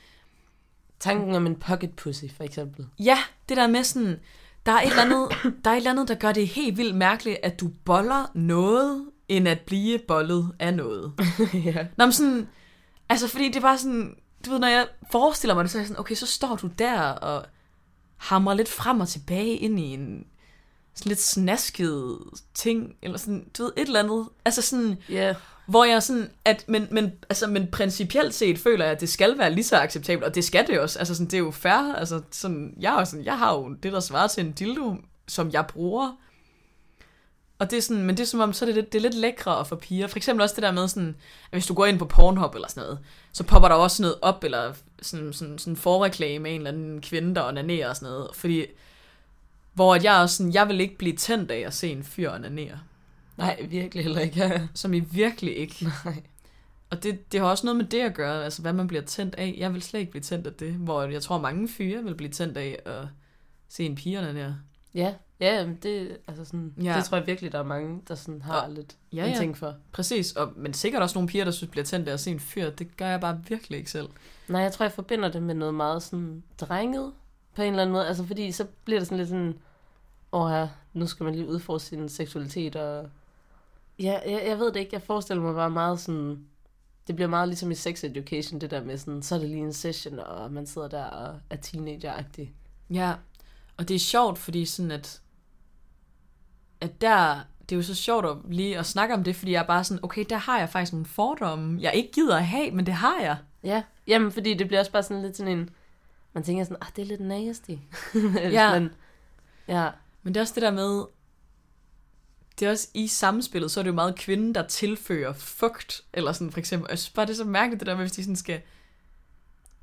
Tanken om en pocket pussy, for eksempel. ja, det der med sådan, der er, et eller andet, der er et eller andet, der gør det helt vildt mærkeligt, at du boller noget, end at blive bollet af noget. ja. Nå, men sådan, altså fordi det er bare sådan, du ved, når jeg forestiller mig det, så er jeg sådan, okay, så står du der og hamrer lidt frem og tilbage ind i en sådan lidt snaskede ting, eller sådan, du ved, et eller andet. Altså sådan, Ja, hvor jeg sådan, at, men, men, altså, men principielt set føler jeg, at det skal være lige så acceptabelt, og det skal det også. Altså sådan, det er jo fair. Altså sådan, jeg, er sådan, jeg har jo det, der svarer til en dildo, som jeg bruger. Og det er sådan, men det er som om, så er det, lidt, det er lidt lækre for piger. For eksempel også det der med sådan, at hvis du går ind på Pornhub eller sådan noget, så popper der også noget op, eller sådan, sådan, sådan forreklame af en eller anden kvinde, der onanerer og sådan noget. Fordi, hvor at jeg også sådan, jeg vil ikke blive tændt af at se en fyr onanere nej, virkelig heller ikke. Som I virkelig ikke. Nej. Og det, det har også noget med det at gøre, altså hvad man bliver tændt af. Jeg vil slet ikke blive tændt af det, hvor jeg tror mange fyre vil blive tændt af at se en pigerne der. Ja, ja, det, altså sådan, Ja. det tror jeg virkelig, der er mange, der sådan har Og- lidt Ja, en ja, ting for. præcis. Og, men sikkert også nogle piger, der synes bliver tændt af at se en fyr. Det gør jeg bare virkelig ikke selv. Nej, jeg tror, jeg forbinder det med noget meget sådan drenget på en eller anden måde. Altså fordi så bliver det sådan lidt sådan, åh ja, nu skal man lige udforske sin seksualitet. Og... Ja, jeg, jeg ved det ikke. Jeg forestiller mig bare meget sådan, det bliver meget ligesom i sex education, det der med sådan, så er det lige en session, og man sidder der og er teenager-agtig. Ja, og det er sjovt, fordi sådan at, at der, det er jo så sjovt at lige at snakke om det, fordi jeg er bare sådan, okay, der har jeg faktisk nogle fordomme, jeg ikke gider at have, men det har jeg. Ja, jamen fordi det bliver også bare sådan lidt sådan en, man tænker sådan, ah, det er lidt nasty. Ja. Men, ja, Men det er også det der med, det er også i samspillet, så er det jo meget kvinden, der tilfører fugt, eller sådan for eksempel. Jeg synes bare, det er så mærkeligt det der med, hvis de sådan skal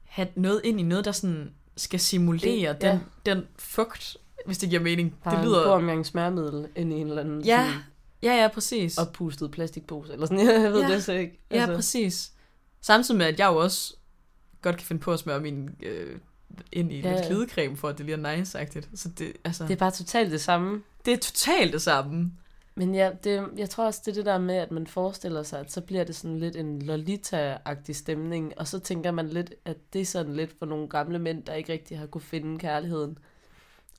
have noget ind i noget, der sådan skal simulere Det- det, ja. den, den fugt, hvis det giver mening. bare det en god lyder... omgang smørmiddel ind i en eller anden Ja, sådan ja, ja, præcis. oppustet plastikpose, eller sådan, jeg ved Ja. det så ikke. Ja, præcis. Samtidig med, at jeg jo også godt kan finde på at smøre min øh, ind i Ja, lidt glidecreme, for at det lige er nice-agtigt. Så det, altså, det, er bare totalt det samme. det er totalt det samme. Men ja, det, jeg tror også, det er det der med, at man forestiller sig, at så bliver det sådan lidt en Lolita-agtig stemning, og så tænker man lidt, at det er sådan lidt for nogle gamle mænd, der ikke rigtig har kunne finde kærligheden,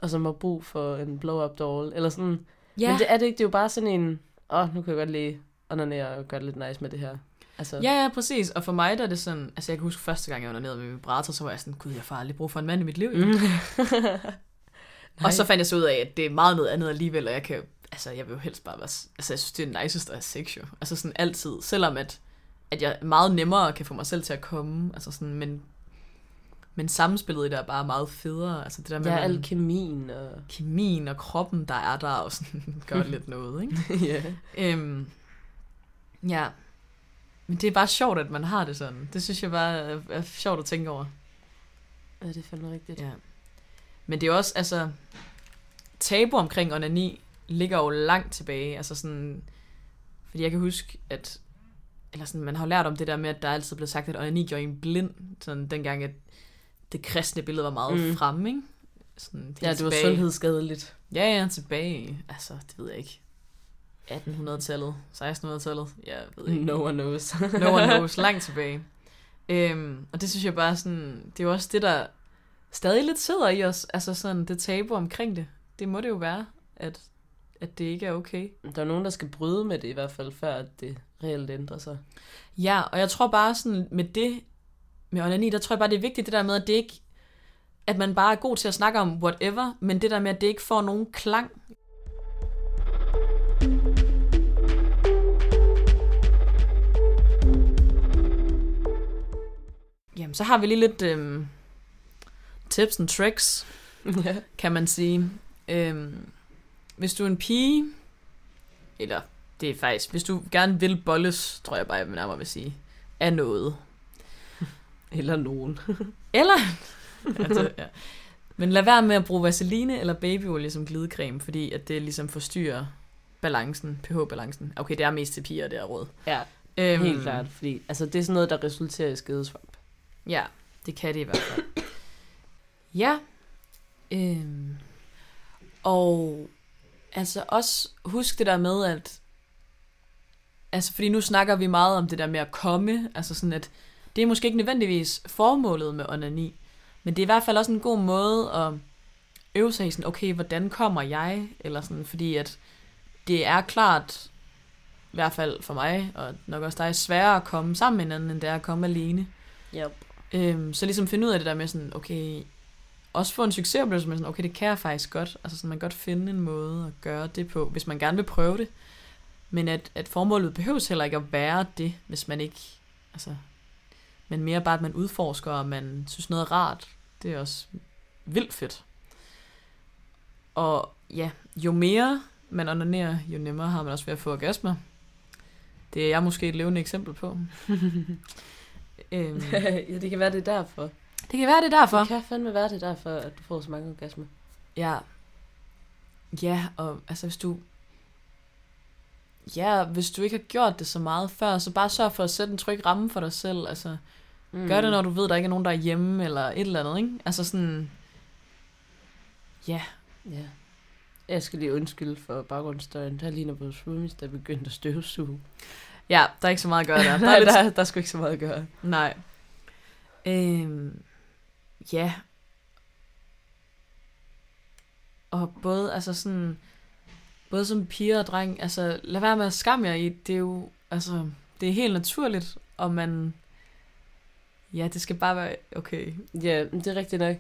og som har brug for en blow-up doll, eller sådan. Ja, Men det er det ikke, det er jo bare sådan en, åh, oh, nu kan jeg godt lige onanere og gøre det lidt nice med det her. Altså, Ja, ja, præcis. Og for mig der er det sådan, altså jeg kan huske første gang, jeg var nede med vibrator, så var jeg sådan, gud, jeg får aldrig brug for en mand i mit liv. Mm. Og så fandt jeg så ud af, at det er meget noget andet alligevel, og jeg kan altså jeg vil jo helst bare være, altså jeg synes, det er nicest at have sex jo. Altså sådan altid, selvom at, at jeg meget nemmere kan få mig selv til at komme, altså sådan, men, men samspillet i det er bare meget federe, altså det der med, Ja, al kemien og... kemien og kroppen, der er der, og sådan gør lidt noget, ikke? ja. Øhm, ja. Men det er bare sjovt, at man har det sådan. Det synes jeg bare er, er sjovt at tænke over. ja, det er fandme rigtigt. Ja. Men det er også, altså, tabu omkring onani ligger jo langt tilbage. Altså sådan, fordi jeg kan huske, at eller sådan, man har lært om det der med, at der altid blev sagt, at onani gjorde en blind, sådan dengang, at det kristne billede var meget Mm. mm. fremme, ikke? Sådan, Ja, det var tilbage- sundhedsskadeligt. Ja, ja, tilbage. Altså, det ved jeg ikke. 1800-tallet, 1600-tallet, jeg ved ikke. No one knows. No one knows, langt tilbage. Øhm, og det synes jeg bare sådan, det er jo også det, der stadig lidt sidder i os, altså sådan det tabu omkring det. Det må det jo være, at, at det ikke er okay. Der er nogen, der skal bryde med det i hvert fald, før at det reelt ændrer sig. Ja, og jeg tror bare sådan med det, med onani, der tror jeg bare, det er vigtigt det der med, at det ikke, at man bare er god til at snakke om whatever, men det der med, at det ikke får nogen klang. Jamen, så har vi lige lidt øhm, tips and tricks, ja. kan man sige. Øhm, hvis du er en pige, eller det er faktisk, hvis du gerne vil bolles, tror jeg bare, jeg nærmere vil sige, af noget. Eller nogen. Eller, altså, ja. men lad være med at bruge vaseline eller babyolie som glidecreme, fordi at det ligesom forstyrrer balancen, pH-balancen. Okay, det er mest til piger, det er råd. Ja, Øhm, helt klart. Fordi altså, det er sådan noget, der resulterer i skedesvamp. Ja, det kan det i hvert fald. ja. Øhm, og altså også husk det der med, at altså fordi nu snakker vi meget om det der med at komme, altså sådan at det er måske ikke nødvendigvis formålet med onani, men det er i hvert fald også en god måde at øve sig i sådan, okay, hvordan kommer jeg? Eller sådan, fordi at det er klart, i hvert fald for mig, og nok også dig, sværere at komme sammen med hinanden, end det er at komme alene. Yep. Øhm, så ligesom finde ud af det der med sådan, okay, også få en succesoplevelse med sådan, okay, det kan jeg faktisk godt. Altså sådan, man kan godt finde en måde at gøre det på, hvis man gerne vil prøve det. Men at, at formålet behøves heller ikke at være det, hvis man ikke, altså, men mere bare, at man udforsker, og man synes noget er rart. Det er også vildt fedt. Og ja, jo mere man onanerer, jo nemmere har man også ved at få orgasmer. Det er jeg måske et levende eksempel på. øhm, ja, det kan være, det er derfor. Det kan være, det er derfor. Det kan fandme være, det er derfor, at du får så mange orgasmer. Ja. Ja, og altså hvis du... Ja, hvis du ikke har gjort det så meget før, så bare sørg for at sætte en tryg ramme for dig selv. Altså, mm. gør det, når du ved, der ikke er nogen, der er hjemme, eller et eller andet, ikke? Altså sådan... Ja, Ja. Jeg skal lige undskylde for baggrundsstøjen. Der ligner vores roomies, der er begyndt at støvsuge. ja, der er ikke så meget at gøre der. Der er lidt... der, der er sgu ikke så meget at gøre. Nej. Øhm, ja. Og både, altså sådan, både som piger og dreng, altså lad være med at skamme jer i, det er jo, altså, det er helt naturligt, og man, ja, det skal bare være okay. Ja, men det er rigtigt nok.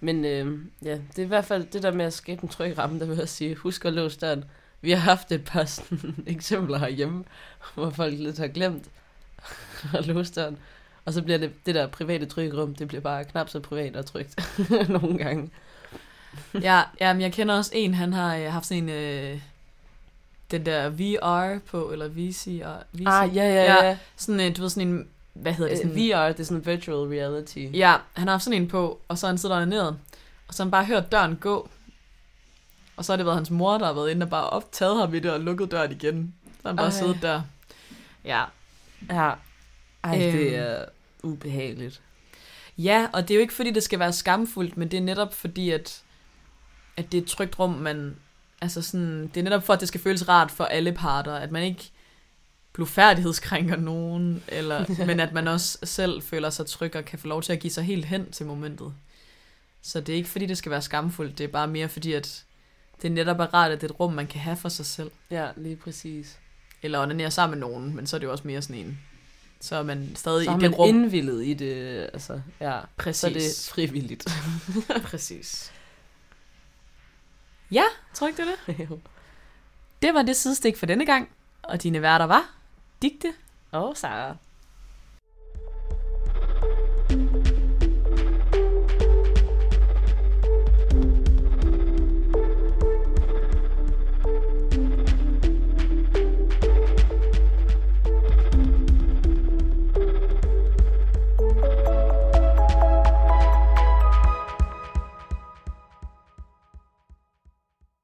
Men øh, ja, det er i hvert fald det der med at skabe en tryg ramme, der vil jeg sige, husk at låse døren. Vi har haft et par sådan, eksempler herhjemme, hvor folk lidt har glemt at låse døren. Og så bliver det, det der private trygge rum, det bliver bare knap så privat og trygt nogle gange. Ja, ja, men jeg kender også en, han har øh, haft sådan en, øh, den der VR på, eller VCR. VC, Ah, ja, ja, ja. ja. Sådan, øh, du ved, sådan en, hvad hedder det? Øh, Sådan, VR, det er sådan virtual reality. Ja, han har haft sådan en på, og så han siddet ned, og så har han bare hørt døren gå. Og så har det været hans mor, der har været inde og bare optaget ham i det og lukket døren igen. Så har han bare Ej. siddet der. Ja. Ja. Ej, det Øhm. er ubehageligt. Ja, og det er jo ikke fordi, det skal være skamfuldt, men det er netop fordi, at, at det er et trygt rum, man... Altså sådan, det er netop for, at det skal føles rart for alle parter, at man ikke blufærdighedskrænker nogen, eller, men at man også selv føler sig tryg og kan få lov til at give sig helt hen til momentet. Så det er ikke fordi, det skal være skamfuldt, det er bare mere fordi, at det netop er rart, at det er et rum, man kan have for sig selv. Ja, lige præcis. Eller onanere sammen med nogen, men så er det jo også mere sådan en. Så er man stadig Så i det rum. indvillet i det, altså, ja. Præcis. Så er det frivilligt. Præcis. Ja, tror ikke det er det? Det var det sidestik for denne gang, og dine værter var Digte Og Sara.